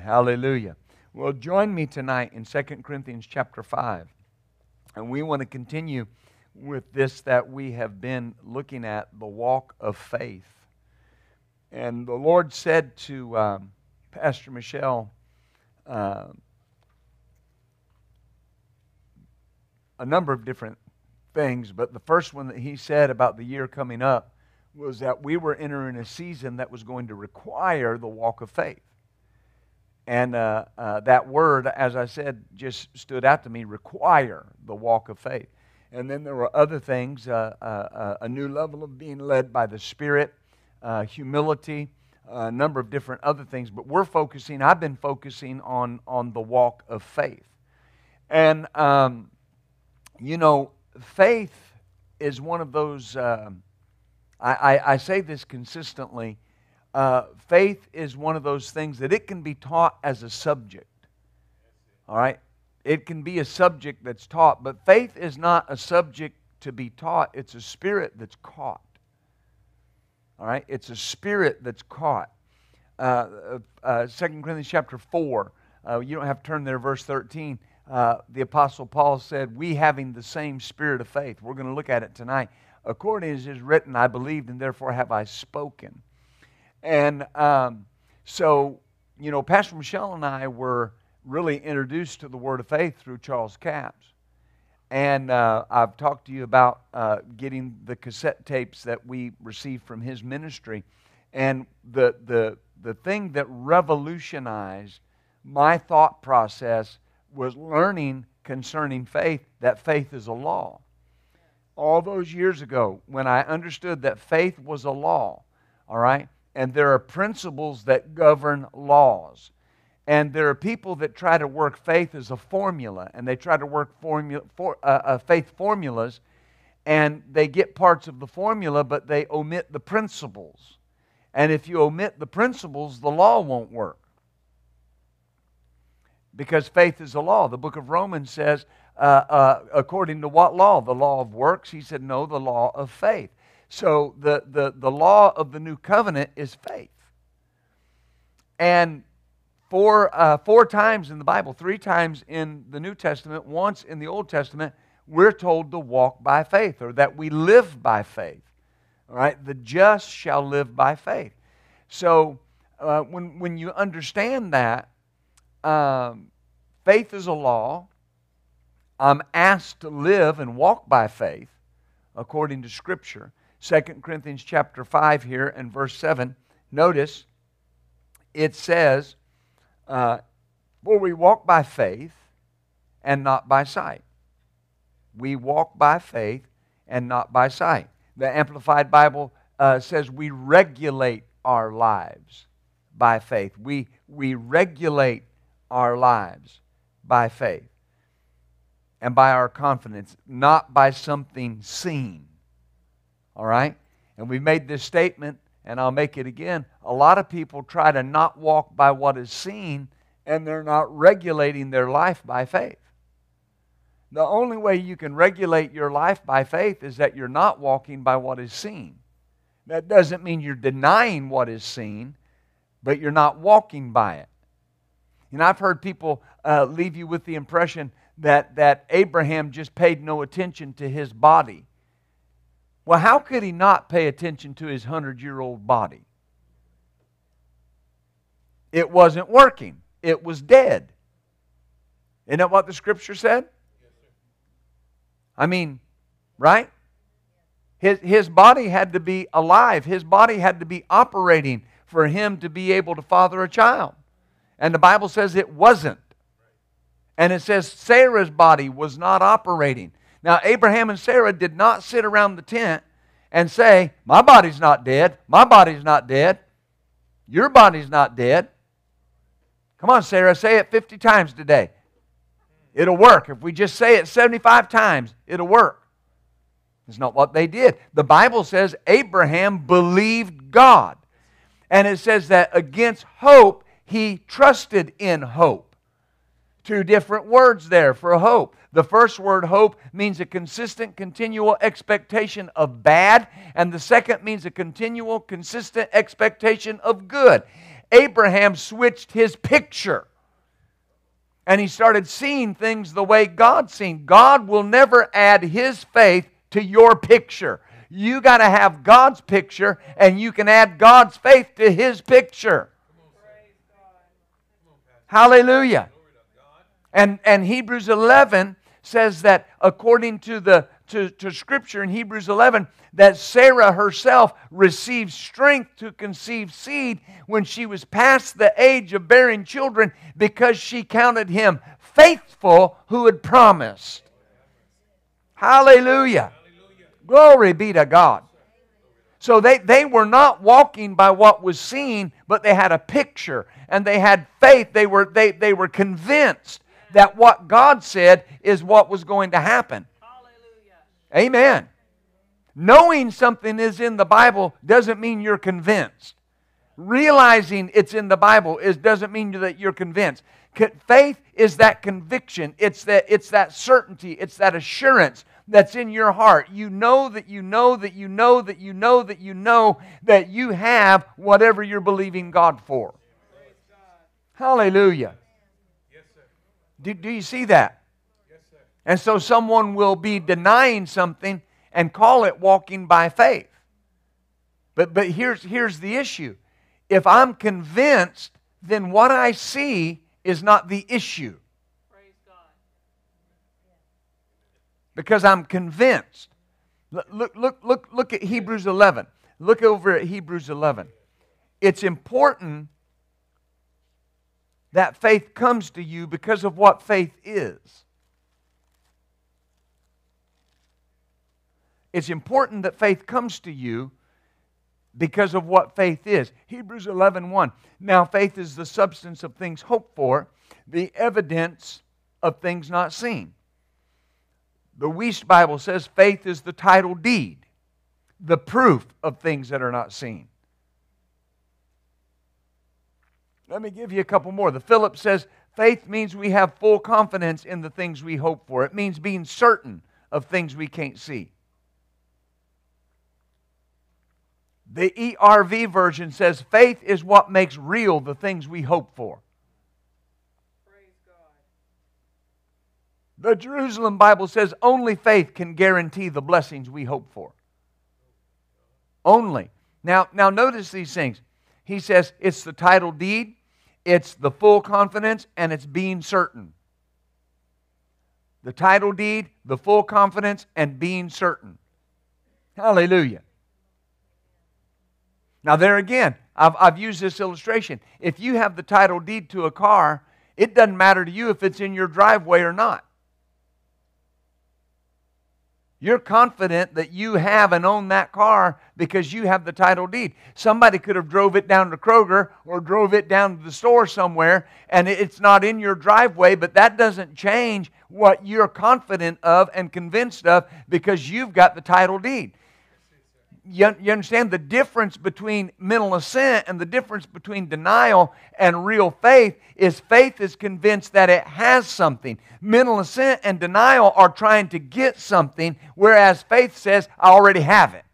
Hallelujah. Well, join me tonight in 2 Corinthians chapter 5. And we want to continue with this that we have been looking at the walk of faith. And the Lord said to um, Pastor Michelle uh, a number of different things, but the first one that he said about the year coming up was that we were entering a season that was going to require the walk of faith. And uh, uh, that word, as I said, just stood out to me require the walk of faith. And then there were other things uh, uh, uh a new level of being led by the Spirit, uh, humility, a number of different other things. But we're focusing, I've been focusing on, on the walk of faith. And, um, you know, faith is one of those, um, I, I, I say this consistently uh, faith is one of those things that it can be taught as a subject. All right? It can be a subject that's taught, but faith is not a subject to be taught, it's a spirit that's caught. All right? It's a spirit that's caught. Uh, uh, 2 Corinthians chapter 4, uh, you don't have to turn there, verse 13. Uh, the Apostle Paul said, We having the same spirit of faith. We're going to look at it tonight. According as is written, I believed, and therefore have I spoken. And um, so, you know, Pastor Michelle and I were really introduced to the Word of Faith through Charles Capps. And uh, I've talked to you about uh, getting the cassette tapes that we received from his ministry. And the, the, the thing that revolutionized my thought process was learning concerning faith that faith is a law. All those years ago, when I understood that faith was a law, all right, and there are principles that govern laws. And there are people that try to work faith as a formula, and they try to work for, uh, uh, faith formulas, and they get parts of the formula, but they omit the principles. And if you omit the principles, the law won't work. Because faith is a law. The book of Romans says, uh, uh according to what law? The law of works? He said, no, the law of faith. So the, the, the law of the new covenant is faith. And four, uh, four times in the Bible, three times in the New Testament, once in the Old Testament, we're told to walk by faith or that we live by faith. All right? The just shall live by faith. So uh, when, when you understand that, um, faith is a law. I'm asked to live and walk by faith according to Scripture. 2 Corinthians chapter 5 here and verse 7, notice it says, uh, For we walk by faith and not by sight. We walk by faith and not by sight. The Amplified Bible uh, says we regulate our lives by faith. We, we regulate our lives by faith and by our confidence, not by something seen. All right? And we've made this statement, and I'll make it again. A lot of people try to not walk by what is seen, and they're not regulating their life by faith. The only way you can regulate your life by faith is that you're not walking by what is seen. That doesn't mean you're denying what is seen, but you're not walking by it. And I've heard people uh, leave you with the impression that, that Abraham just paid no attention to his body. Well, how could he not pay attention to his 100 year old body? It wasn't working, it was dead. Isn't that what the scripture said? I mean, right? His, his body had to be alive, his body had to be operating for him to be able to father a child. And the Bible says it wasn't. And it says Sarah's body was not operating. Now, Abraham and Sarah did not sit around the tent and say, My body's not dead. My body's not dead. Your body's not dead. Come on, Sarah, say it 50 times today. It'll work. If we just say it 75 times, it'll work. It's not what they did. The Bible says Abraham believed God. And it says that against hope, he trusted in hope. Two different words there for hope. The first word, hope, means a consistent, continual expectation of bad, and the second means a continual, consistent expectation of good. Abraham switched his picture. And he started seeing things the way God seen. God will never add his faith to your picture. You got to have God's picture, and you can add God's faith to his picture. Hallelujah. And, and Hebrews 11 says that according to the to, to Scripture in Hebrews 11 that Sarah herself received strength to conceive seed when she was past the age of bearing children because she counted him faithful who had promised. Hallelujah. Hallelujah. Glory be to God. So they, they were not walking by what was seen, but they had a picture and they had faith. They were, they, they were convinced that what God said is what was going to happen. Hallelujah. Amen. Knowing something is in the Bible doesn't mean you're convinced. Realizing it's in the Bible is, doesn't mean that you're convinced. Faith is that conviction. It's that, it's that certainty. It's that assurance that's in your heart. You know that you know that you know that you know that you know that you have whatever you're believing God for. Hallelujah. Do, do you see that? Yes, sir. And so someone will be denying something and call it walking by faith. But, but here's, here's the issue if I'm convinced, then what I see is not the issue. Because I'm convinced. Look, look, look, look at Hebrews 11. Look over at Hebrews 11. It's important that faith comes to you because of what faith is. It's important that faith comes to you because of what faith is. Hebrews 11 1. Now, faith is the substance of things hoped for, the evidence of things not seen. The Wuest Bible says faith is the title deed, the proof of things that are not seen. Let me give you a couple more. The Phillips says faith means we have full confidence in the things we hope for, it means being certain of things we can't see. The ERV version says faith is what makes real the things we hope for. The Jerusalem Bible says only faith can guarantee the blessings we hope for. Only. Now, now notice these things. He says it's the title deed, it's the full confidence, and it's being certain. The title deed, the full confidence, and being certain. Hallelujah. Now, there again, I've, I've used this illustration. If you have the title deed to a car, it doesn't matter to you if it's in your driveway or not. You're confident that you have and own that car because you have the title deed. Somebody could have drove it down to Kroger or drove it down to the store somewhere and it's not in your driveway, but that doesn't change what you're confident of and convinced of because you've got the title deed you, you understand the difference between mental assent and the difference between denial and real faith is faith is convinced that it has something. Mental assent and denial are trying to get something, whereas faith says, I already have it.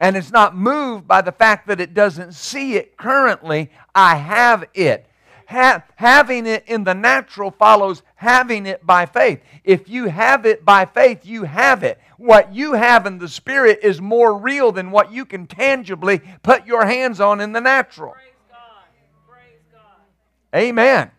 And it's not moved by the fact that it doesn't see it currently. I have it ha- having it in the natural follows having it by faith. If you have it by faith, you have it. What you have in the spirit is more real than what you can tangibly put your hands on in the natural. Amen.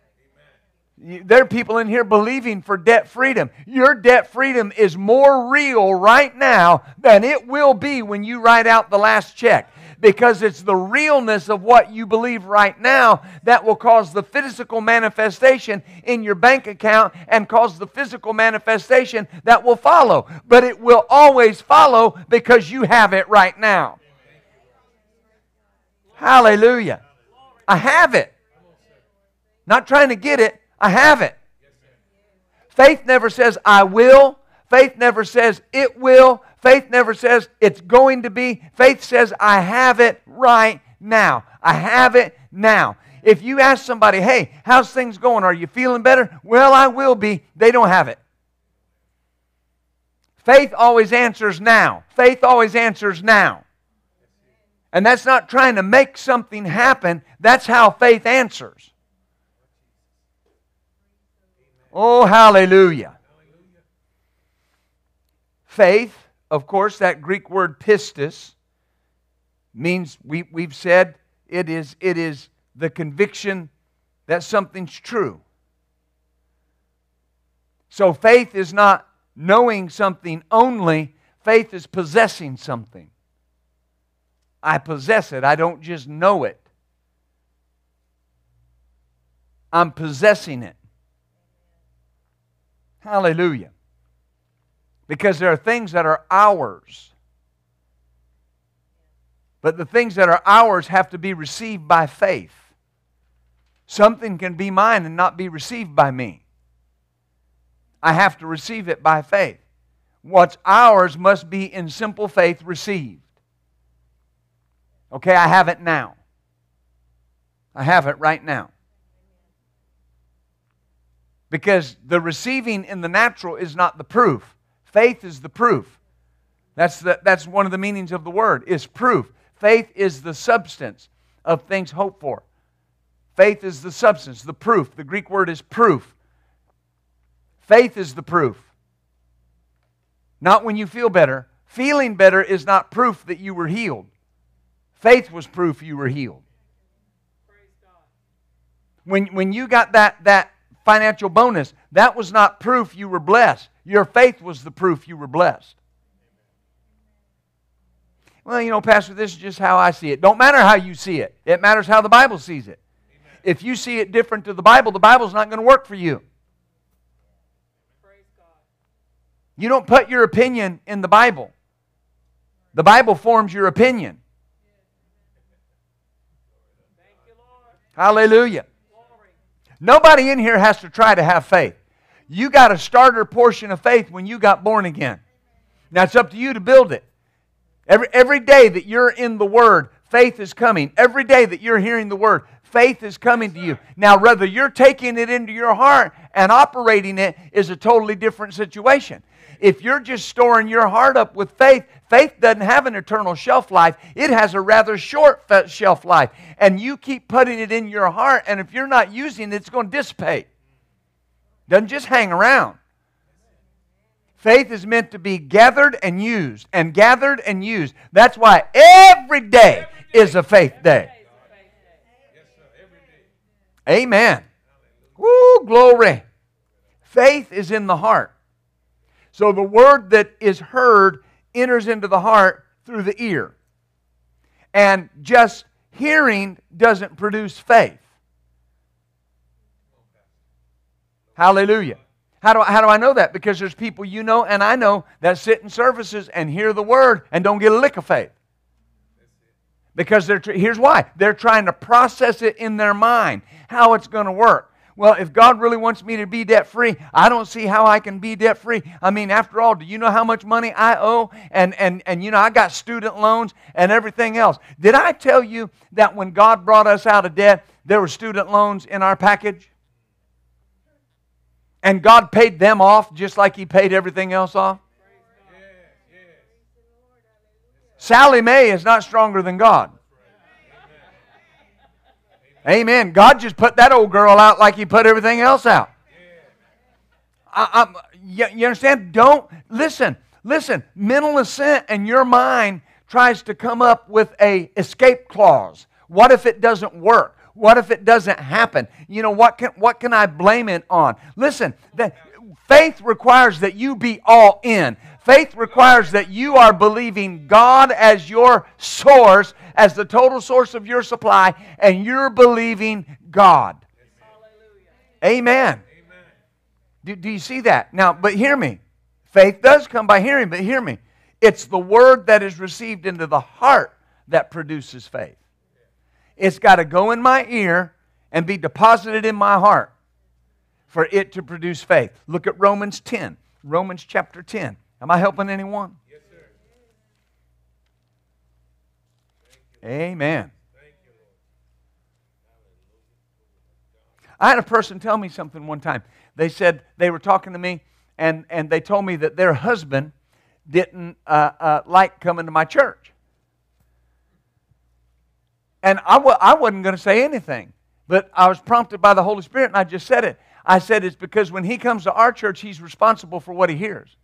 There are people in here believing for debt freedom. Your debt freedom is more real right now than it will be when you write out the last check because it's the realness of what you believe right now that will cause the physical manifestation in your bank account and cause the physical manifestation that will follow. But it will always follow because you have it right now. Hallelujah. I have it. Not trying to get it, I have it. Faith never says, I will. Faith never says, it will. Faith never says it's going to be. Faith says, I have it right now. I have it now. If you ask somebody, hey, how's things going? Are you feeling better? Well, I will be. They don't have it. Faith always answers now. Faith always answers now. And that's not trying to make something happen, that's how faith answers. Oh, hallelujah. Faith, of course, that Greek word pistis means we, we've said it is, it is the conviction that something's true. So faith is not knowing something only, faith is possessing something. I possess it, I don't just know it. I'm possessing it. Hallelujah. Because there are things that are ours. But the things that are ours have to be received by faith. Something can be mine and not be received by me. I have to receive it by faith. What's ours must be in simple faith received. Okay, I have it now. I have it right now. Because the receiving in the natural is not the proof. Faith is the proof. That's, the, that's one of the meanings of the word, is proof. Faith is the substance of things hoped for. Faith is the substance, the proof. The Greek word is proof. Faith is the proof. Not when you feel better. Feeling better is not proof that you were healed. Faith was proof you were healed. When, when you got that, that financial bonus, that was not proof you were blessed. Your faith was the proof you were blessed. Well, you know, Pastor, this is just how I see it. Don't matter how you see it, it matters how the Bible sees it. If you see it different to the Bible, the Bible's not going to work for you. You don't put your opinion in the Bible. The Bible forms your opinion. Hallelujah. Nobody in here has to try to have faith. You got a starter portion of faith when you got born again. Now it's up to you to build it. Every, every day that you're in the Word, faith is coming. Every day that you're hearing the Word, faith is coming to you. Now, whether you're taking it into your heart and operating it is a totally different situation. If you're just storing your heart up with faith, faith doesn't have an eternal shelf life. It has a rather short shelf life. And you keep putting it in your heart, and if you're not using it, it's going to dissipate. Doesn't just hang around. Faith is meant to be gathered and used, and gathered and used. That's why every day is a faith day. Amen. Woo, glory. Faith is in the heart. So the word that is heard enters into the heart through the ear. And just hearing doesn't produce faith. Hallelujah. How do, I, how do I know that? Because there's people you know and I know that sit in services and hear the word and don't get a lick of faith. Because they're, here's why. They're trying to process it in their mind, how it's going to work well, if God really wants me to be debt free, I don't see how I can be debt free. I mean, after all, do you know how much money I owe? And, and, and you know, I got student loans and everything else. Did I tell you that when God brought us out of debt, there were student loans in our package? And God paid them off just like He paid everything else off? Sallie Mae is not stronger than God. Amen. God just put that old girl out like He put everything else out. I, you, you understand? Don't listen. Listen. Mental assent and your mind tries to come up with a escape clause. What if it doesn't work? What if it doesn't happen? You know what can what can I blame it on? Listen, the, faith requires that you be all in. Faith requires that you are believing God as your source, as the total source of your supply, and you're believing God. Amen. Amen. Do, do you see that? Now, but hear me. Faith does come by hearing, but hear me. It's the word that is received into the heart that produces faith. It's got to go in my ear and be deposited in my heart for it to produce faith. Look at Romans 10. Romans chapter 10. Am I helping anyone? Yes, sir. Amen. I had a person tell me something one time. They said they were talking to me, and, and they told me that their husband didn't uh, uh, like coming to my church. And I w- I wasn't going to say anything, but I was prompted by the Holy Spirit and I just said it. I said it's because when he comes to our church, he's responsible for what he hears.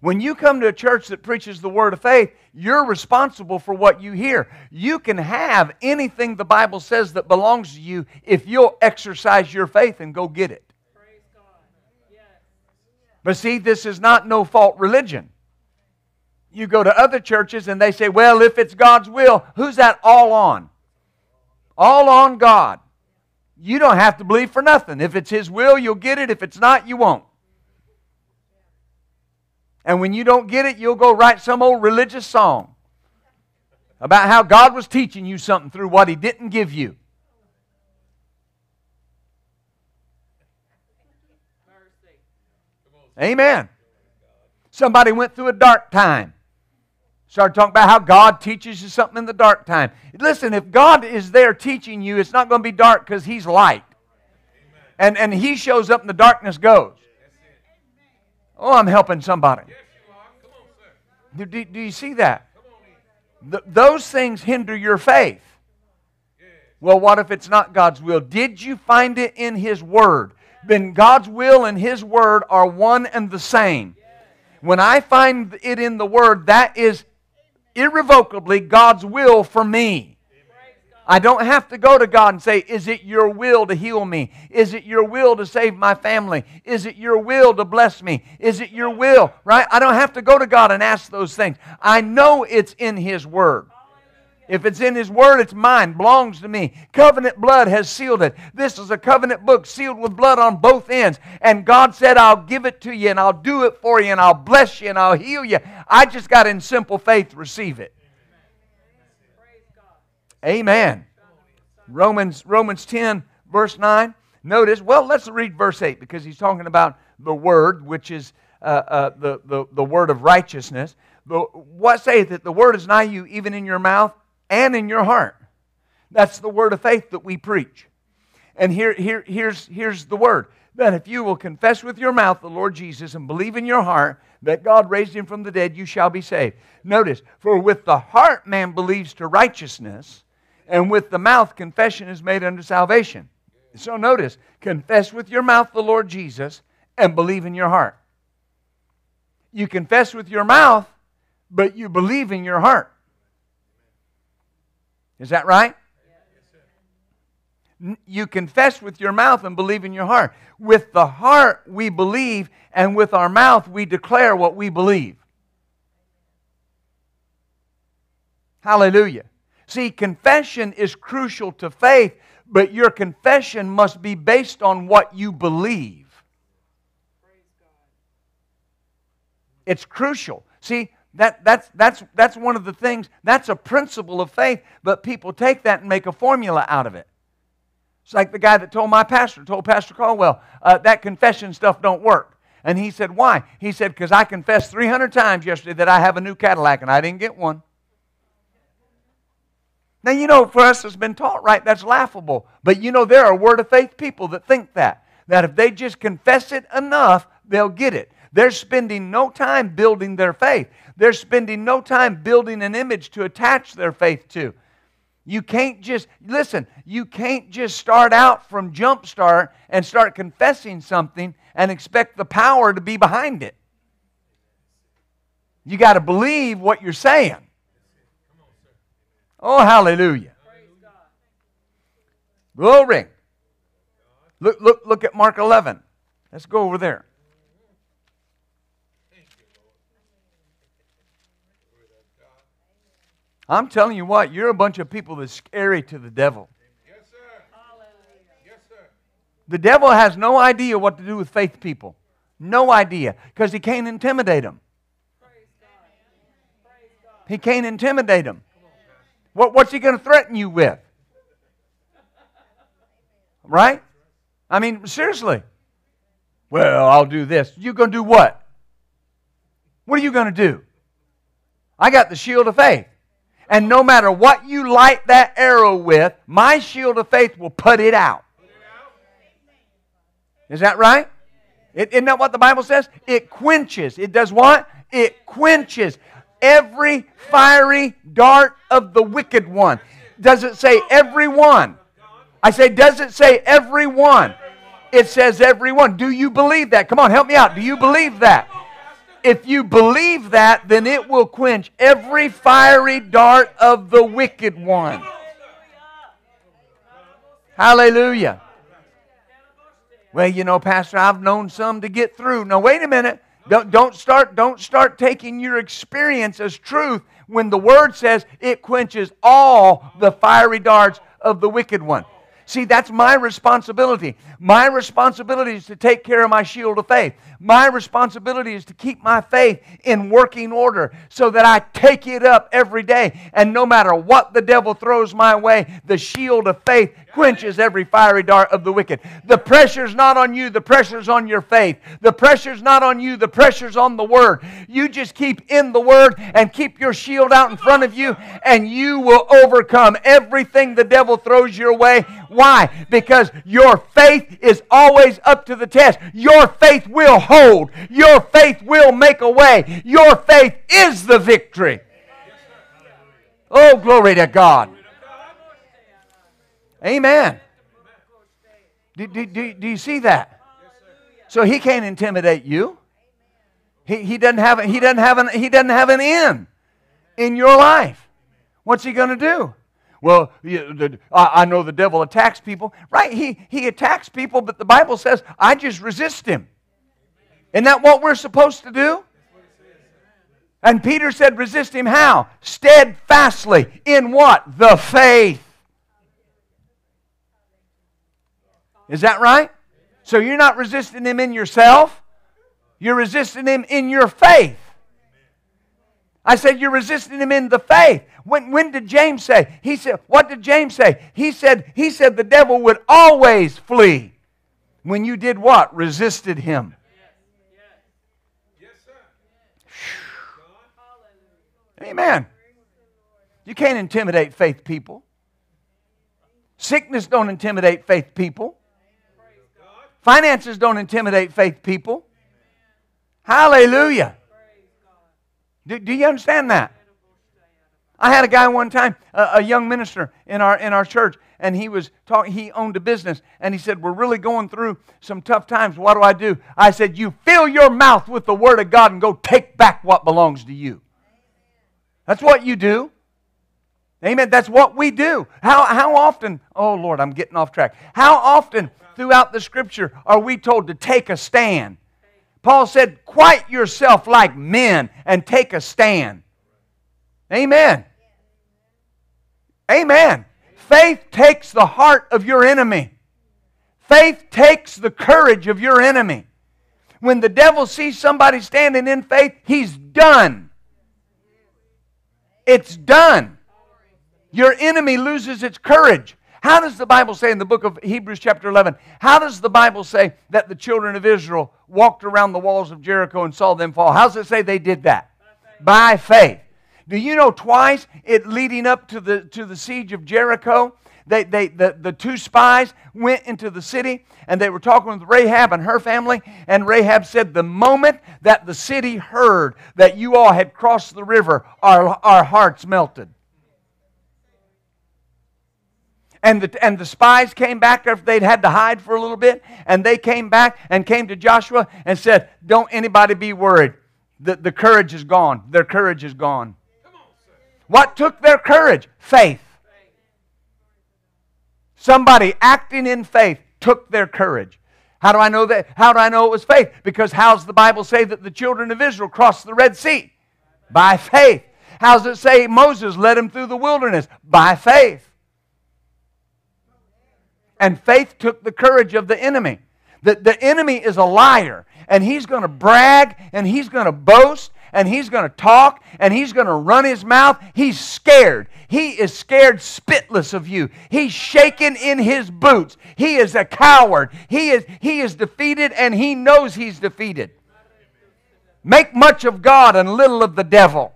When you come to a church that preaches the word of faith, you're responsible for what you hear. You can have anything the Bible says that belongs to you if you'll exercise your faith and go get it. But see, this is not no fault religion. You go to other churches and they say, well, if it's God's will, who's that all on? All on God. You don't have to believe for nothing. If it's His will, you'll get it. If it's not, you won't. And when you don't get it, you'll go write some old religious song about how God was teaching you something through what He didn't give you. Amen. Somebody went through a dark time. Started talking about how God teaches you something in the dark time. Listen, if God is there teaching you, it's not going to be dark because He's light. And, and He shows up and the darkness goes. Oh, I'm helping somebody. Do, do, do you see that? Those things hinder your faith. Well, what if it's not God's will? Did you find it in His Word? Then God's will and His Word are one and the same. When I find it in the Word, that is irrevocably God's will for me. I don't have to go to God and say, Is it your will to heal me? Is it your will to save my family? Is it your will to bless me? Is it your will? Right? I don't have to go to God and ask those things. I know it's in His Word. If it's in His Word, it's mine, belongs to me. Covenant blood has sealed it. This is a covenant book sealed with blood on both ends. And God said, I'll give it to you and I'll do it for you and I'll bless you and I'll heal you. I just got in simple faith receive it. Amen. Romans, Romans 10, verse 9. Notice, well, let's read verse 8 because he's talking about the word, which is uh, uh, the, the, the word of righteousness. The, what saith it? The word is nigh you, even in your mouth and in your heart. That's the word of faith that we preach. And here, here, here's, here's the word that if you will confess with your mouth the Lord Jesus and believe in your heart that God raised him from the dead, you shall be saved. Notice, for with the heart man believes to righteousness, and with the mouth confession is made unto salvation. So notice, confess with your mouth the Lord Jesus and believe in your heart. You confess with your mouth, but you believe in your heart. Is that right? You confess with your mouth and believe in your heart. With the heart we believe, and with our mouth we declare what we believe. Hallelujah. See, confession is crucial to faith, but your confession must be based on what you believe. It's crucial. See, that, that's, that's, that's one of the things, that's a principle of faith, but people take that and make a formula out of it. It's like the guy that told my pastor, told Pastor Caldwell, uh, that confession stuff don't work. And he said, Why? He said, Because I confessed 300 times yesterday that I have a new Cadillac and I didn't get one. Now, you know, for us it's been taught right, that's laughable. But you know, there are word of faith people that think that. That if they just confess it enough, they'll get it. They're spending no time building their faith. They're spending no time building an image to attach their faith to. You can't just, listen, you can't just start out from jump start and start confessing something and expect the power to be behind it. You got to believe what you're saying. Oh, hallelujah. Glory. Look, look, look at Mark 11. Let's go over there. I'm telling you what, you're a bunch of people that's scary to the devil. Yes, sir. Yes, sir. The devil has no idea what to do with faith people. No idea. Because he can't intimidate them. He can't intimidate them. What, what's he going to threaten you with? Right? I mean, seriously. Well, I'll do this. You're going to do what? What are you going to do? I got the shield of faith. And no matter what you light that arrow with, my shield of faith will put it out. Is that right? is isn't that what the Bible says? It quenches. It does what? It quenches. every fiery dart of the wicked one. Does it say every one? I say, does it say every one? It says every one. Do you believe that? Come on, help me out. Do you believe that? If you believe that, then it will quench every fiery dart of the wicked one. Hallelujah. Well, you know, Pastor, I've known some to get through. Now, wait a minute. Don't, don't, start, don't start taking your experience as truth when the Word says it quenches all the fiery darts of the wicked one. See, that's my responsibility. My responsibility is to take care of my shield of faith. My responsibility is to keep my faith in working order so that I take it up every day. And no matter what the devil throws my way, the shield of faith quenches every fiery dart of the wicked. The pressure's not on you, the pressure's on your faith. The pressure's not on you, the pressure's on the Word. You just keep in the Word and keep your shield out in front of you, and you will overcome everything the devil throws your way. Why? Because your faith is always up to the test. Your faith will hold, your faith will make a way. Your faith is the victory. Oh, glory to God. Amen. Do, do, do, do you see that? So he can't intimidate you. He, he, doesn't have, he, doesn't have an, he doesn't have an in in your life. What's he going to do? Well, I know the devil attacks people. Right, he, he attacks people, but the Bible says, I just resist him. Isn't that what we're supposed to do? And Peter said, resist him how? Steadfastly. In what? The faith. Is that right? So you're not resisting him in yourself, you're resisting him in your faith. I said, You're resisting him in the faith. When, when did James say? He said, What did James say? He said, He said the devil would always flee. When you did what? Resisted him. Amen. You can't intimidate faith people. Sickness don't intimidate faith people. Finances don't intimidate faith people. Hallelujah. Do, do you understand that? I had a guy one time, a, a, young minister in our in our church, and he was talking. He owned a business, and he said, "We're really going through some tough times. What do I do?" I said, "You fill your mouth with the Word of God and go take back what belongs to you." That's what you do. Amen. That's what we do. How how often? Oh Lord, I'm getting off track. How often throughout the Scripture are we told to take a stand? Paul said, Quiet yourself like men and take a stand. Amen. Amen. Faith takes the heart of your enemy. Faith takes the courage of your enemy. When the devil sees somebody standing in faith, he's done. It's done. Your enemy loses its courage. How does the Bible say in the book of Hebrews, chapter 11, how does the Bible say that the children of Israel walked around the walls of Jericho and saw them fall? How does it say they did that? By faith. Do you know twice it leading up to the, to the siege of Jericho? They, they, the, the two spies went into the city and they were talking with Rahab and her family. And Rahab said, The moment that the city heard that you all had crossed the river, our, our hearts melted. And the, and the spies came back after they'd had to hide for a little bit. And they came back and came to Joshua and said, Don't anybody be worried. The, the courage is gone. Their courage is gone. what took their courage? Faith. Somebody acting in faith took their courage. How do I know that? How do I know it was faith? Because how's the Bible say that the children of Israel crossed the Red Sea? By faith. How's it say Moses led them through the wilderness? By faith. And faith took the courage of the enemy. The, the enemy is a liar, and he's going to brag, and he's going to boast, and he's going to talk, and he's going to run his mouth. He's scared. He is scared spitless of you. He's shaken in his boots. He is a coward. He is, he is defeated, and he knows he's defeated. Make much of God and little of the devil.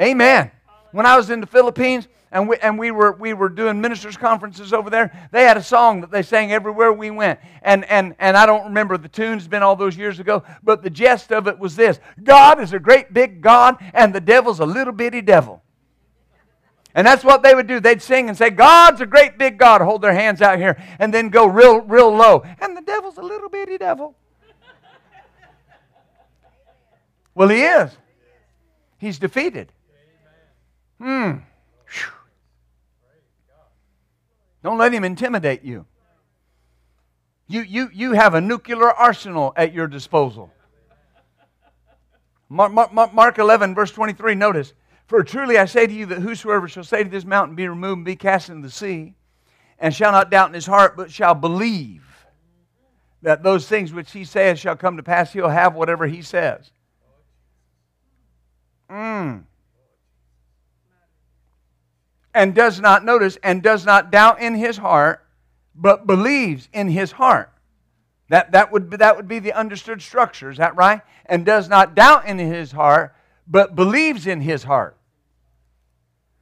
Amen. When I was in the Philippines, and we, and we, were, we were doing ministers' conferences over there. They had a song that they sang everywhere we went. And, and, and I don't remember the tune, it's been all those years ago, but the gist of it was this God is a great big God, and the devil's a little bitty devil. And that's what they would do. They'd sing and say, God's a great big God, hold their hands out here, and then go real, real low. And the devil's a little bitty devil. well, he is. He's defeated. Hmm. Don't let him intimidate you. You, you, you have a nuclear arsenal at your disposal. Mark, Mark, Mark 11, verse 23, notice. For truly I say to you that whosoever shall say to this mountain, Be removed and be cast into the sea, and shall not doubt in his heart, but shall believe that those things which he says shall come to pass, he'll have whatever he says. Mm. And does not, notice, and does not doubt in his heart, but believes in his heart. That, that, would be, that would be the understood structure, is that right? And does not doubt in his heart, but believes in his heart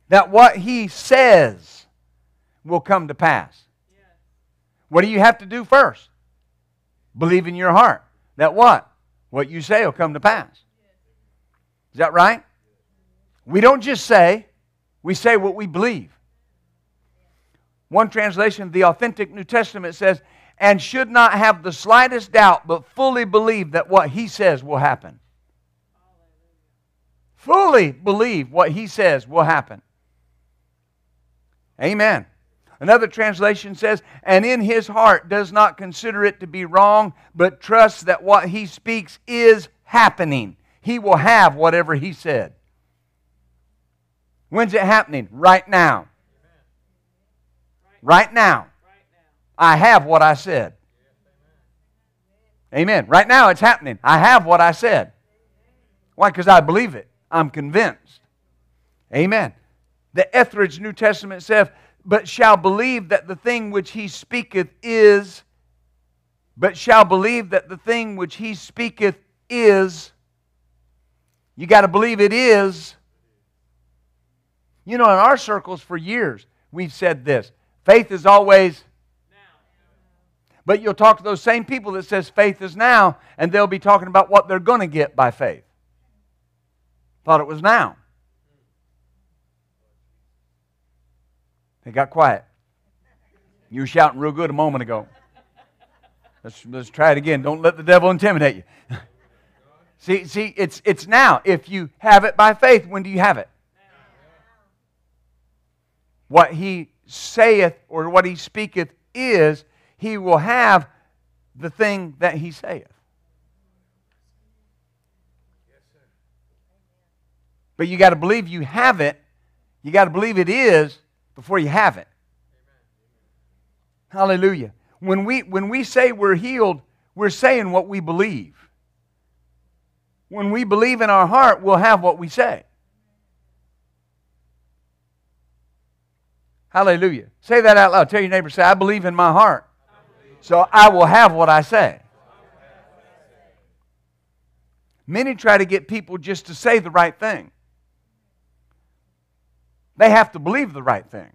that what he says will come to pass. What do you have to do first? Believe in your heart that what? What you say will come to pass. Is that right? We don't just say, we say what we believe. One translation, the authentic New Testament says, and should not have the slightest doubt, but fully believe that what he says will happen fully believe what he says will happen. Amen. Another translation says, and in his heart does not consider it to be wrong, but trusts that what he speaks is happening. He will have whatever he said. When's it happening? Right now. Right now. I have what I said. Amen. Right now it's happening. I have what I said. Why? Because I believe it. I'm convinced. Amen. The Etheridge New Testament says, but shall believe that the thing which he speaketh is, but shall believe that the thing which he speaketh is. You got to believe it is. You know, in our circles for years, we've said this faith is always now. but you'll talk to those same people that says faith is now and they'll be talking about what they're going to get by faith Thought it was now. They got quiet. You were shouting real good a moment ago. Let's, let's try it again. Don't let the devil intimidate you. see, see, it's, it's now. If you have it by faith, when do you have it? What he saith or what he speaketh is, he will have the thing that he saith. But you got to believe you have it. You got to believe it is before you have it. Hallelujah. When we, when we say we're healed, we're saying what we believe. When we believe in our heart, we'll have what we say. Hallelujah. Say that out loud. Tell your neighbor, say, I believe in my heart. So I will have what I say. Many try to get people just to say the right thing. They have to believe the right thing,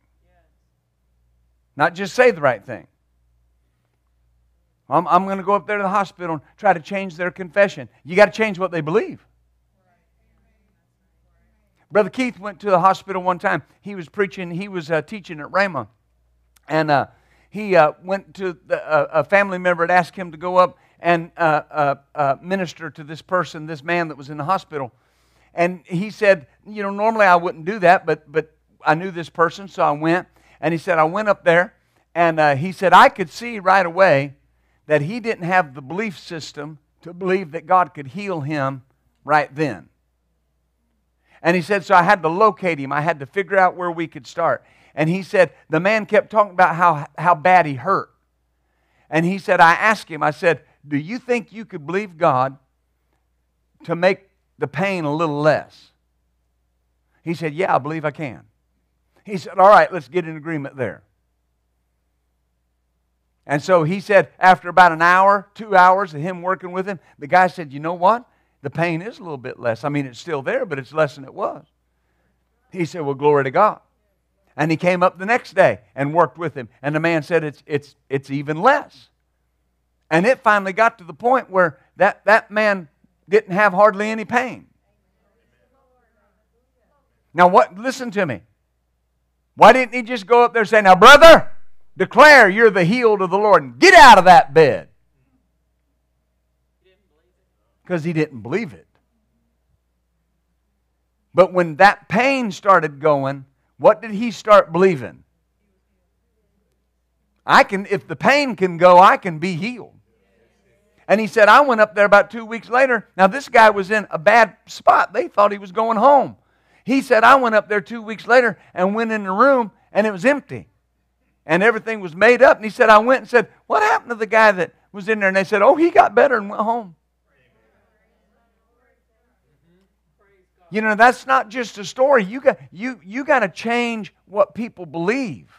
not just say the right thing. I'm, I'm going to go up there to the hospital and try to change their confession. You got to change what they believe. Brother Keith went to the hospital one time. He was preaching, he was uh, teaching at Rhema. And uh, he uh, went to the, a family member had asked him to go up and uh, uh, uh, minister to this person, this man that was in the hospital. And he said, you know, normally I wouldn't do that, but, but I knew this person, so I went. And he said, I went up there, and he said, I could see right away that he didn't have the belief system to believe that God could heal him right then. And he said, so I had to locate him. I had to figure out where we could start. And he said, the man kept talking about how, how bad he hurt. And he said, I asked him, I said, do you think you could believe God to make the pain a little less? He said, Yeah, I believe I can. He said, All right, let's get an agreement there. And so he said, after about an hour, two hours of him working with him, the guy said, You know what? The pain is a little bit less. I mean, it's still there, but it's less than it was. He said, Well, glory to God. And he came up the next day and worked with him. And the man said, It's, it's, it's even less. And it finally got to the point where that, that man didn't have hardly any pain. Now, what? Listen to me. Why didn't he just go up there and say, Now, brother, declare you're the healed of the Lord and get out of that bed? Because he didn't believe it. But when that pain started going, what did he start believing? I can, if the pain can go, I can be healed. And he said, I went up there about two weeks later. Now, this guy was in a bad spot. They thought he was going home. He said, I went up there two weeks later and went in the room and it was empty. And everything was made up. And he said, I went and said, What happened to the guy that was in there? And they said, Oh, he got better and went home. You know, that's not just a story. You got, you, you got to change what people believe.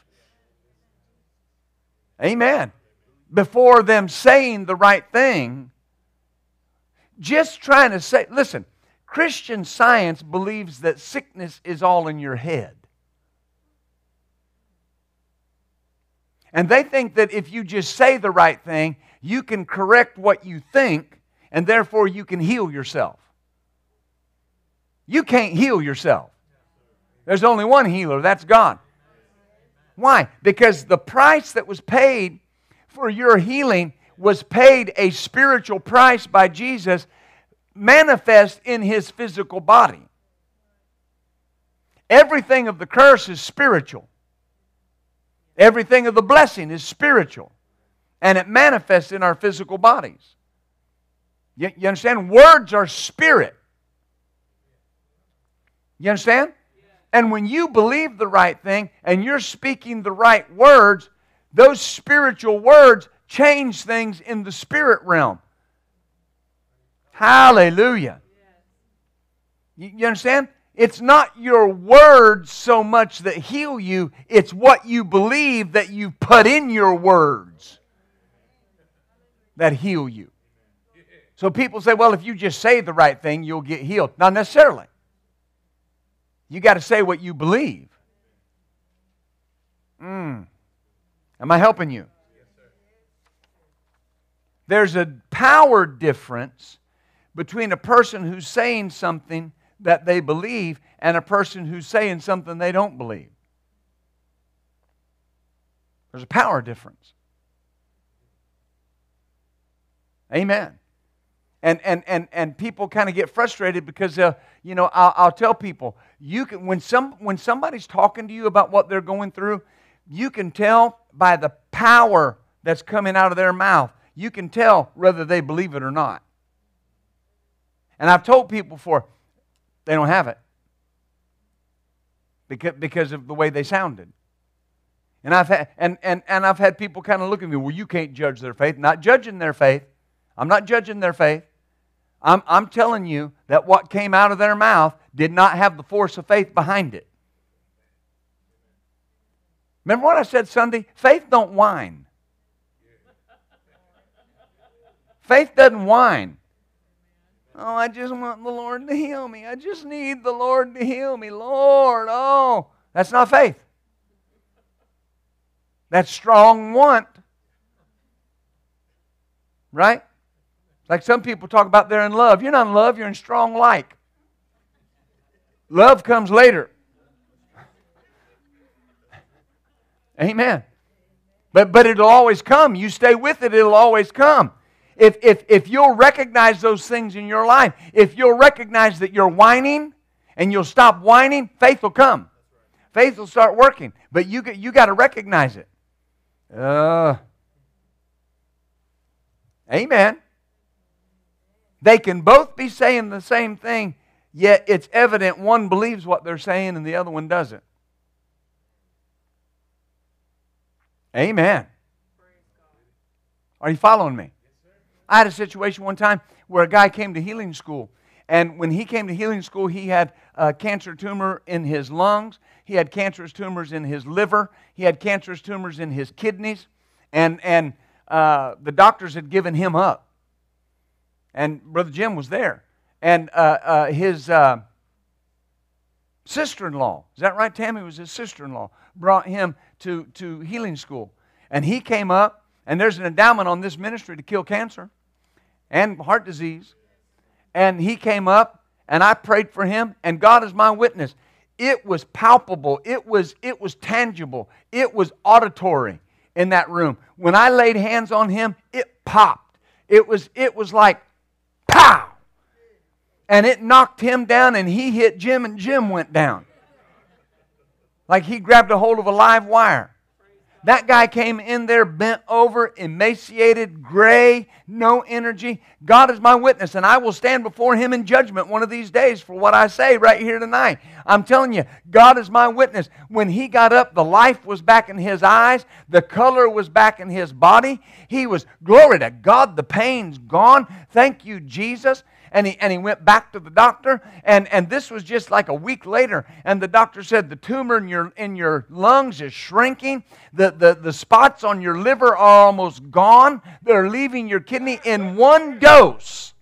Amen before them saying the right thing, just trying to say, listen, Christian science believes that sickness is all in your head. And they think that if you just say the right thing, you can correct what you think, and therefore you can heal yourself. You can't heal yourself. There's only one healer, that's God. Why? Because the price that was paid for your healing was paid a spiritual price by Jesus manifest in his physical body. Everything of the curse is spiritual. Everything of the blessing is spiritual. And it manifests in our physical bodies. You, you understand? Words are spirit. You understand? And when you believe the right thing and you're speaking the right words, those spiritual words change things in the spirit realm. Hallelujah. You, understand? It's not your words so much that heal you, it's what you believe that you put in your words that heal you. So people say, well, if you just say the right thing, you'll get healed. Not necessarily. You got to say what you believe. Mm. Am I helping you? There's a power difference between a person who's saying something that they believe and a person who's saying something they don't believe. There's a power difference. Amen. And, and, and, and people kind of get frustrated because, uh, you know, I'll, I'll tell people, you can, when, some, when somebody's talking to you about what they're going through, you can tell by the power that's coming out of their mouth. You can tell whether they believe it or not. And I've told people before, they don't have it because, because of the way they sounded. And I've had, and, and, and I've had people kind of look at me, well, you can't judge their faith. Not judging their faith. I'm not judging their faith. I'm, I'm telling you that what came out of their mouth did not have the force of faith behind it. Remember what I said Sunday? Faith don't whine. Faith doesn't whine. Oh, I just want the Lord to heal me. I just need the Lord to heal me. Lord, oh. That's not faith. That's strong want. Right? Like some people talk about they're in love. You're not in love, you're in strong like. Love comes later. Amen. But, but it'll always come. You stay with it, it'll always come. If, if, if you'll recognize those things in your life, if you'll recognize that you're whining and you'll stop whining, faith will come. Faith will start working. But you, you got to recognize it. Uh, amen. They can both be saying the same thing, yet it's evident one believes what they're saying and the other one doesn't. Amen. Are you following me? I had a situation one time where a guy came to healing school. And when he came to healing school, he had a cancer tumor in his lungs. He had cancerous tumors in his liver. He had cancerous tumors in his kidneys. And, and uh, the doctors had given him up. And Brother Jim was there. And uh, uh, his, uh, sister in law. Is that right? Tammy was his sister in law. Brought him to, to healing school. And he came up, and there's an endowment on this ministry to kill cancer and heart disease. And he came up, and I prayed for him, and God is my witness. It was palpable, it was, it was tangible, it was auditory in that room. When I laid hands on him, it popped. It was, it was like pow! And it knocked him down, and he hit Jim, and Jim went down. Like he grabbed a hold of a live wire. That guy came in there bent over, emaciated, gray, no energy. God is my witness, and I will stand before him in judgment one of these days for what I say right here tonight. I'm telling you, God is my witness. When he got up, the life was back in his eyes, the color was back in his body. He was, glory to God, the pain's gone. Thank you, Jesus and he, and he went back to the doctor and, and this was just like a week later and the doctor said the tumor in your, in your lungs is shrinking the, the, the spots on your liver are almost gone they're leaving your kidney in one dose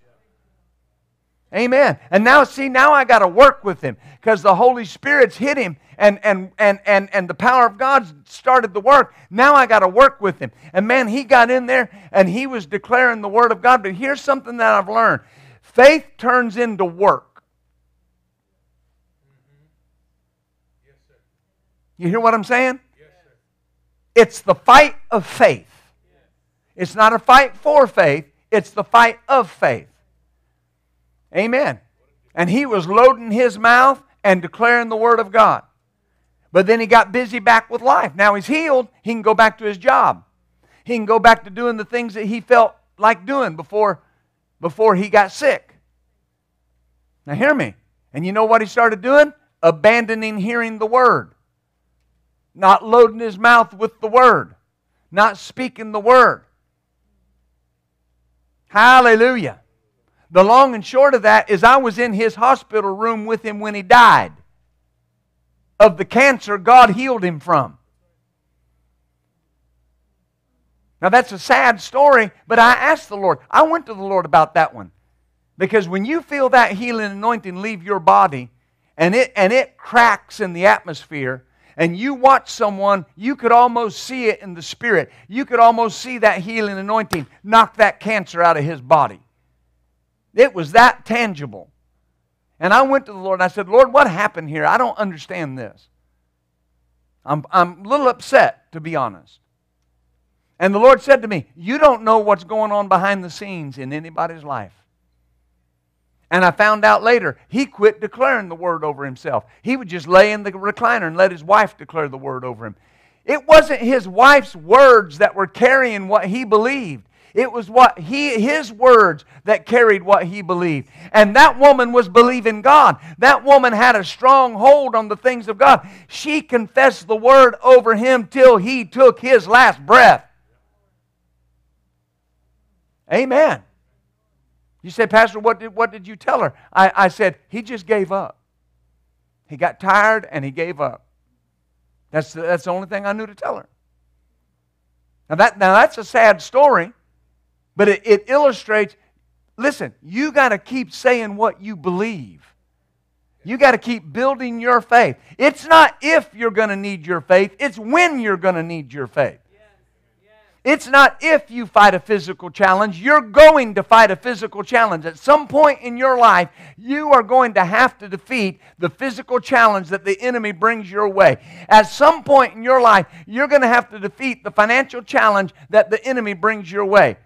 amen and now see now i got to work with him because the holy spirit's hit him and, and, and, and, and the power of God started the work. Now I got to work with him. And man, he got in there and he was declaring the word of God. But here's something that I've learned Faith turns into work. You hear what I'm saying? It's the fight of faith. It's not a fight for faith, it's the fight of faith. Amen. And he was loading his mouth and declaring the word of God. But then he got busy back with life. Now he's healed, he can go back to his job. He can go back to doing the things that he felt like doing before, before he got sick. Now, hear me. And you know what he started doing? Abandoning hearing the word, not loading his mouth with the word, not speaking the word. Hallelujah. The long and short of that is, I was in his hospital room with him when he died of the cancer God healed him from. Now, that's a sad story, but I asked the Lord. I went to the Lord about that one. Because when you feel that healing anointing leave your body and it, and it cracks in the atmosphere, and you watch someone, you could almost see it in the spirit. You could almost see that healing anointing knock that cancer out of his body. It was that tangible. And I went to the Lord and I said, Lord, what happened here? I don't understand this. I'm, I'm a little upset, to be honest. And the Lord said to me, You don't know what's going on behind the scenes in anybody's life. And I found out later, he quit declaring the word over himself. He would just lay in the recliner and let his wife declare the word over him. It wasn't his wife's words that were carrying what he believed. It was what he his words that carried what he believed. And that woman was believing God. That woman had a strong hold on the things of God. She confessed the word over him till he took his last breath. Amen. You say, Pastor, what did, what did you tell her? I, I said, he just gave up. He got tired and he gave up. That's the, that's the only thing I knew to tell her. Now, that, now that's a sad story, but it, it illustrates listen, you got to keep saying what you believe. You got to keep building your faith. It's not if you're going to need your faith, it's when you're going to need your faith. It's not if you fight a physical challenge, you're going to fight a physical challenge. At some point in your life, you are going to have to defeat the physical challenge that the enemy brings your way. At some point in your life, you're going to have to defeat the financial challenge that the enemy brings your way.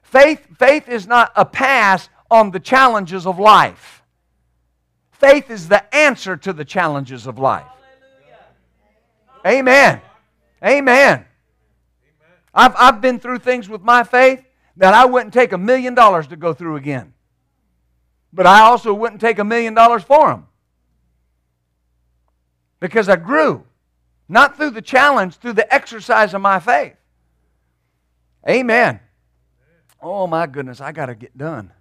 Faith, faith is not a pass on the challenges of life. Faith is the answer to the challenges of life. Amen. Amen. I've, I've been through things with my faith that I wouldn't take a million dollars to go through again. But I also wouldn't take a million dollars for them. Because I grew. Not through the challenge, through the exercise of my faith. Amen. Oh my goodness, I got to get done.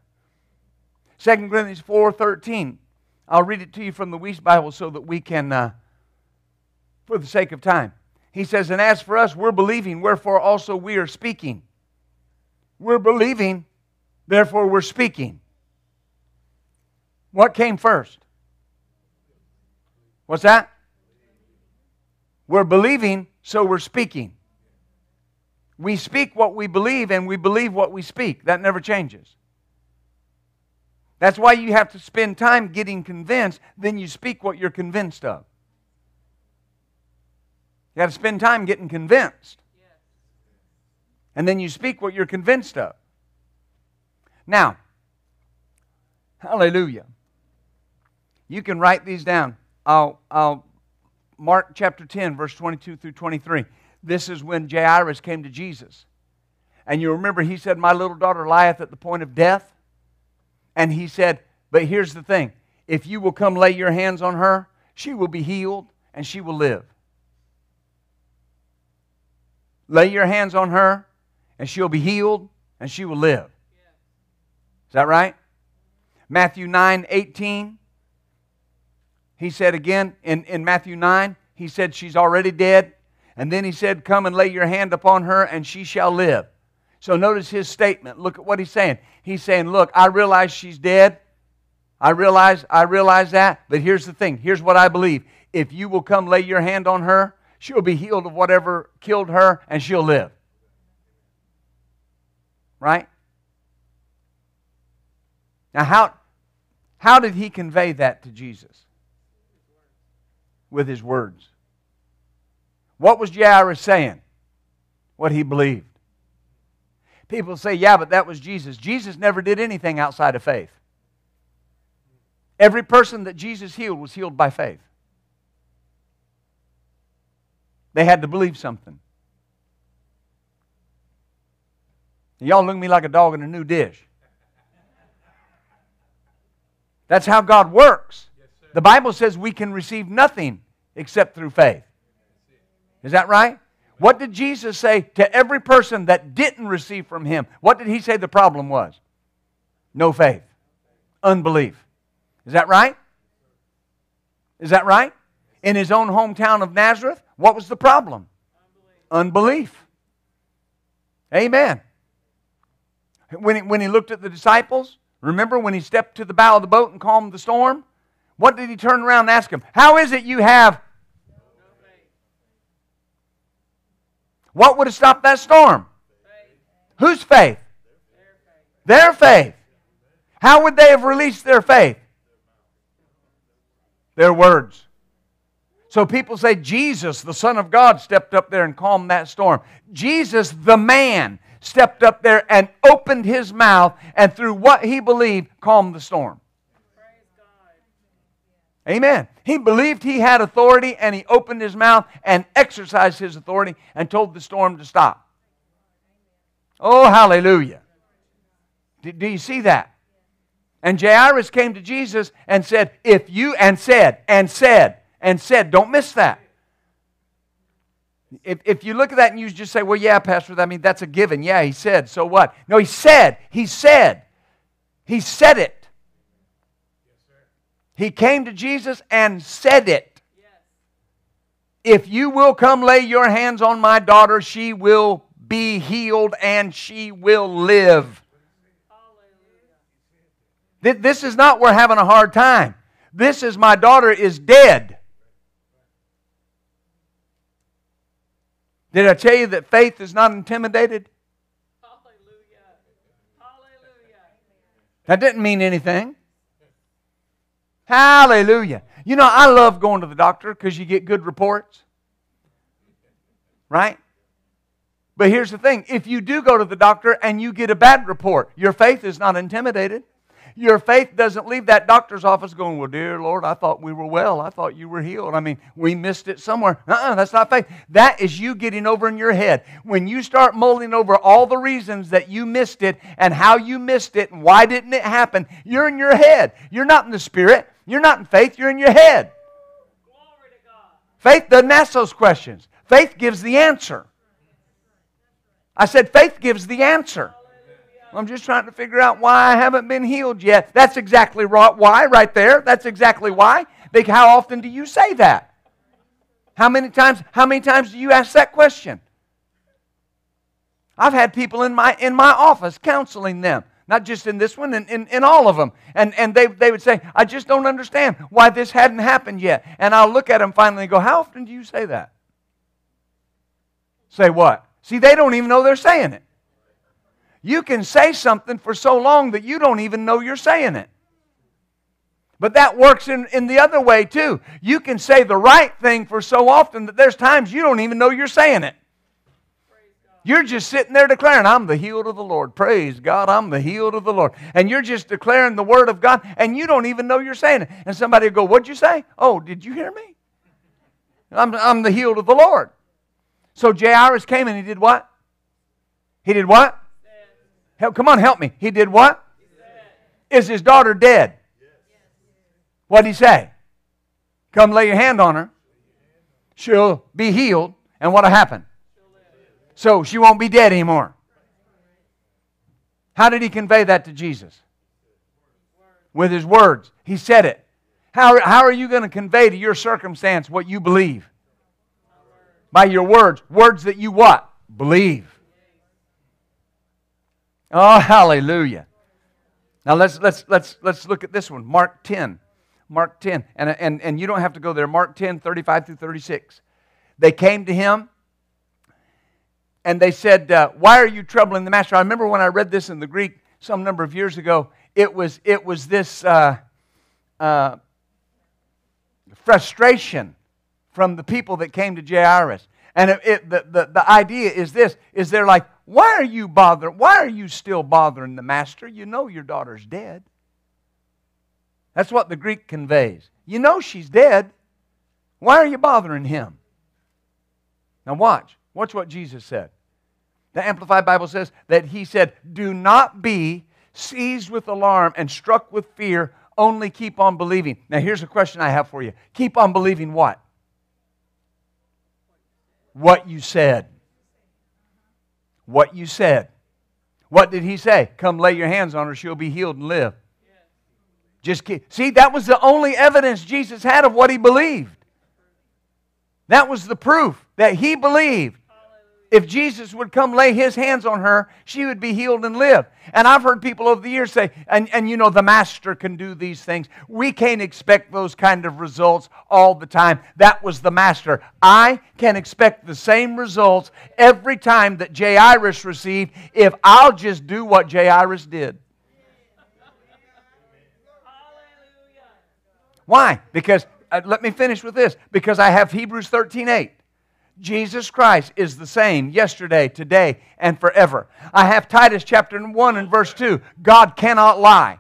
2 Corinthians 4.13. I'll read it to you from the Wuest Bible so that we can, uh, for the sake of time. He says, And as for us, we're believing, wherefore also we are speaking. We're believing, therefore we're speaking. What came first? What's that? We're believing, so we're speaking. We speak what we believe, and we believe what we speak. That never changes. That's why you have to spend time getting convinced, then you speak what you're convinced of. You got to spend time getting convinced. And then you speak what you're convinced of. Now, hallelujah. You can write these down. I'll, I'll Mark chapter 10, verse 22 through 23. This is when Jairus came to Jesus. And you remember he said, My little daughter lieth at the point of death. And he said, But here's the thing if you will come lay your hands on her, she will be healed and she will live. Lay your hands on her and she'll be healed and she will live. Is that right? Matthew 9 18. He said again in, in Matthew 9, he said, She's already dead. And then he said, Come and lay your hand upon her, and she shall live. So notice his statement. Look at what he's saying. He's saying, Look, I realize she's dead. I realize, I realize that. But here's the thing. Here's what I believe. If you will come lay your hand on her, she'll be healed of whatever killed her, and she'll live. Right? Now, how, how did he convey that to Jesus? With his words. What was Jairus saying? What he believed. People say, yeah, but that was Jesus. Jesus never did anything outside of faith. Every person that Jesus healed was healed by faith. They had to believe something. Y'all look at me like a dog in a new dish. That's how God works. The Bible says we can receive nothing except through faith. Is that right? What did Jesus say to every person that didn't receive from him? What did he say the problem was? No faith, unbelief. Is that right? Is that right? In his own hometown of Nazareth, what was the problem? Unbelief. Unbelief. Amen. When he, when he looked at the disciples, remember when he stepped to the bow of the boat and calmed the storm? What did he turn around and ask them? How is it you have What would have stopped that storm? Whose faith? Their faith. Their faith. How would they have released their faith? Their words. So people say Jesus, the Son of God, stepped up there and calmed that storm. Jesus, the man, stepped up there and opened his mouth and through what he believed calmed the storm. Amen. He believed he had authority and he opened his mouth and exercised his authority and told the storm to stop. Oh, hallelujah. Do, you see that? And Jairus came to Jesus and said, If you, and said, and said, and said, don't miss that. If, if you look at that and you just say, Well, yeah, Pastor, I mean, that's a given. Yeah, he said, so what? No, he said, he said, he said it. He came to Jesus and said it. If you will come lay your hands on my daughter, she will be healed and she will live. This is not we're having a hard time. This is my daughter is dead. Did I tell you that faith is not intimidated? Hallelujah. Hallelujah. That didn't mean anything. Hallelujah. You know, I love going to the doctor because you get good reports. Right? But here's the thing if you do go to the doctor and you get a bad report, your faith is not intimidated. Your faith doesn't leave that doctor's office going, Well, dear Lord, I thought we were well. I thought you were healed. I mean, we missed it somewhere. Uh uh-uh, that's not faith. That is you getting over in your head. When you start mulling over all the reasons that you missed it and how you missed it and why didn't it happen, you're in your head. You're not in the spirit. You're not in faith, you're in your head. Faith doesn't ask those questions, faith gives the answer. I said, faith gives the answer. I'm just trying to figure out why I haven't been healed yet. That's exactly right. Why, right there. That's exactly why. How often do you say that? How many times? How many times do you ask that question? I've had people in my in my office counseling them. Not just in this one, in, in, in all of them. And, and they, they would say, I just don't understand why this hadn't happened yet. And I'll look at them finally and go, How often do you say that? Say what? See, they don't even know they're saying it. You can say something for so long that you don't even know you're saying it. But that works in, in the other way too. You can say the right thing for so often that there's times you don't even know you're saying it. You're just sitting there declaring, I'm the healed of the Lord. Praise God, I'm the healed of the Lord. And you're just declaring the word of God, and you don't even know you're saying it. And somebody will go, What'd you say? Oh, did you hear me? I'm, I'm the healed of the Lord. So Jairus came and he did what? He did what? Help, come on, help me. He did what? Is his daughter dead? What did he say? Come lay your hand on her. She'll be healed. And what'll happen? So she won't be dead anymore. How did he convey that to Jesus? With his words. He said it. How, how are you going to convey to your circumstance what you believe? By your words. Words that you what? Believe. Oh, hallelujah. Now let's let's let's let's look at this one. Mark 10. Mark 10. And, and, and you don't have to go there. Mark 10, 35 through 36. They came to him and they said, uh, Why are you troubling the master? I remember when I read this in the Greek some number of years ago, it was, it was this uh, uh, frustration from the people that came to Jairus. And it, it, the, the, the idea is this, is they're like, why are you bothering? Why are you still bothering the master? You know your daughter's dead. That's what the Greek conveys. You know she's dead. Why are you bothering him? Now watch. Watch what Jesus said. The Amplified Bible says that he said, Do not be seized with alarm and struck with fear, only keep on believing. Now here's a question I have for you. Keep on believing what? What you said. What you said. What did he say? Come lay your hands on her, she'll be healed and live. Just. See, that was the only evidence Jesus had of what he believed. That was the proof that he believed. If Jesus would come lay his hands on her, she would be healed and live. And I've heard people over the years say, and, and you know, the master can do these things. We can't expect those kind of results all the time. That was the master. I can expect the same results every time that Jairus received if I'll just do what Jairus did. Why? Because, uh, let me finish with this. Because I have Hebrews 13 8. Jesus Christ is the same yesterday, today, and forever. I have Titus chapter 1 and verse 2. God cannot lie.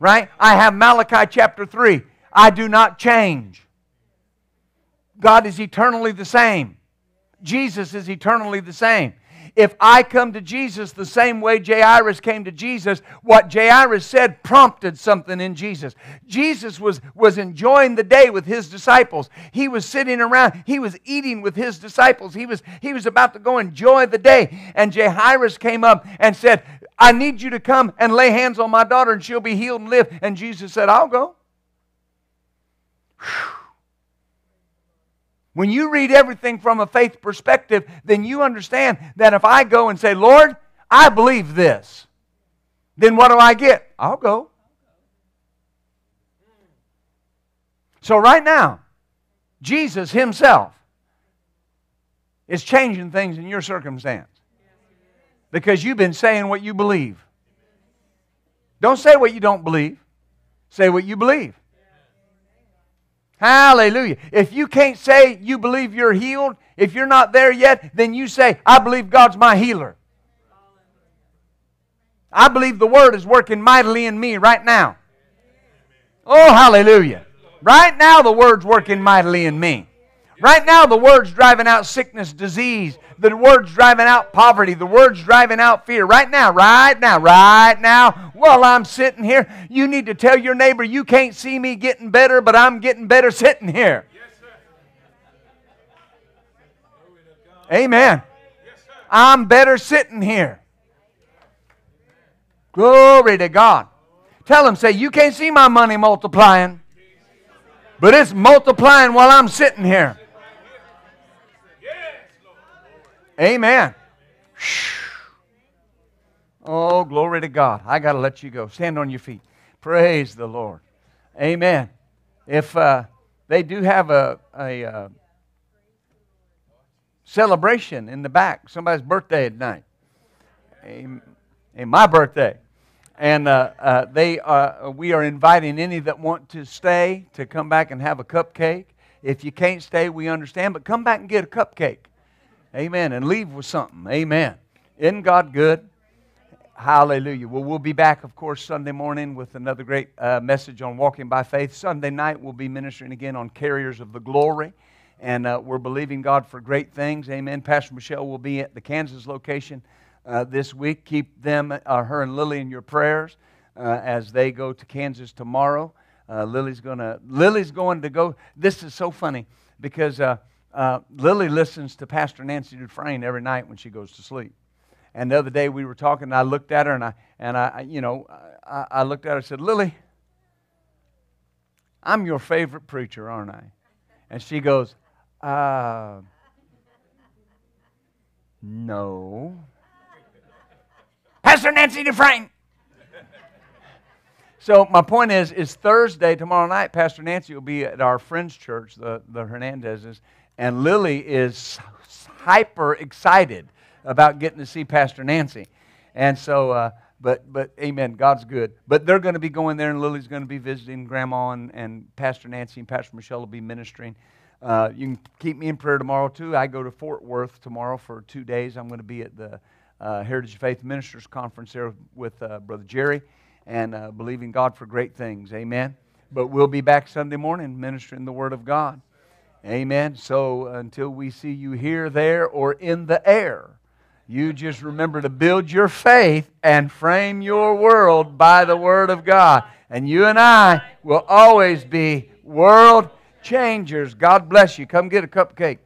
Right? I have Malachi chapter 3. I do not change. God is eternally the same. Jesus is eternally the same. If I come to Jesus the same way Jairus came to Jesus, what Jairus said prompted something in Jesus. Jesus was, was enjoying the day with his disciples. He was sitting around, he was eating with his disciples. He was, he was about to go enjoy the day. And Jairus came up and said, I need you to come and lay hands on my daughter and she'll be healed and live. And Jesus said, I'll go. Whew. When you read everything from a faith perspective, then you understand that if I go and say, Lord, I believe this, then what do I get? I'll go. So, right now, Jesus Himself is changing things in your circumstance because you've been saying what you believe. Don't say what you don't believe, say what you believe. Hallelujah. If you can't say you believe you're healed, if you're not there yet, then you say, I believe God's my healer. I believe the Word is working mightily in me right now. Oh, hallelujah. Right now, the Word's working mightily in me. Right now, the Word's driving out sickness, disease, the word's driving out poverty. The word's driving out fear. Right now, right now, right now, while I'm sitting here, you need to tell your neighbor, you can't see me getting better, but I'm getting better sitting here. Yes, Amen. Yes, I'm better sitting here. Glory to God. Tell them, say, you can't see my money multiplying, but it's multiplying while I'm sitting here. Amen. Oh, glory to God. I got to let you go. Stand on your feet. Praise the Lord. Amen. If uh, they do have a, a uh, celebration in the back, somebody's birthday at night. Amen. my birthday. And uh, uh, they, uh, we are inviting any that want to stay to come back and have a cupcake. If you can't stay, we understand, but come back and get a cupcake. Amen. And leave with something. Amen. Isn't God good? Hallelujah. Well, we'll be back, of course, Sunday morning with another great uh, message on walking by faith. Sunday night, we'll be ministering again on carriers of the glory. And uh, we're believing God for great things. Amen. Pastor Michelle will be at the Kansas location uh, this week. Keep them, uh, her and Lily, in your prayers uh, as they go to Kansas tomorrow. Uh, Lily's gonna. Lily's going to go. This is so funny because Lily listens to Pastor Nancy Dufresne every night when she goes to sleep. And the other day we were talking, and I looked at her, and I, and I, you know, I, I looked at her and said, Lily, I'm your favorite preacher, aren't I? And she goes, uh, no. Pastor Nancy Dufresne. So my point is, is Thursday, tomorrow night, Pastor Nancy will be at our friends' church, the, the Hernandezes, and Lily is hyper excited about getting to see Pastor Nancy. And so, uh, but, but amen, God's good. But they're going to be going there, and Lily's going to be visiting Grandma, and, and Pastor Nancy and Pastor Michelle will be ministering. Uh, you can keep me in prayer tomorrow, too. I go to Fort Worth tomorrow for two days. I'm going to be at the uh, Heritage Faith Ministers Conference there with uh, Brother Jerry and uh, believing God for great things. Amen. But we'll be back Sunday morning ministering the Word of God. Amen. So until we see you here, there, or in the air, you just remember to build your faith and frame your world by the Word of God. And you and I will always be world changers. God bless you. Come get a cupcake.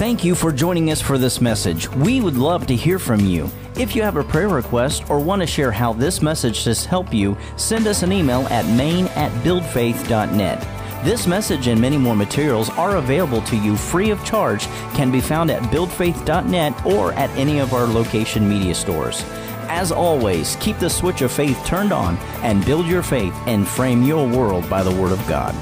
Thank you for joining us for this message. We would love to hear from you. If you have a prayer request or want to share how this message has helped you, send us an email at main at buildfaith.net. This message and many more materials are available to you free of charge, can be found at buildfaith.net or at any of our location media stores. As always, keep the switch of faith turned on and build your faith and frame your world by the Word of God.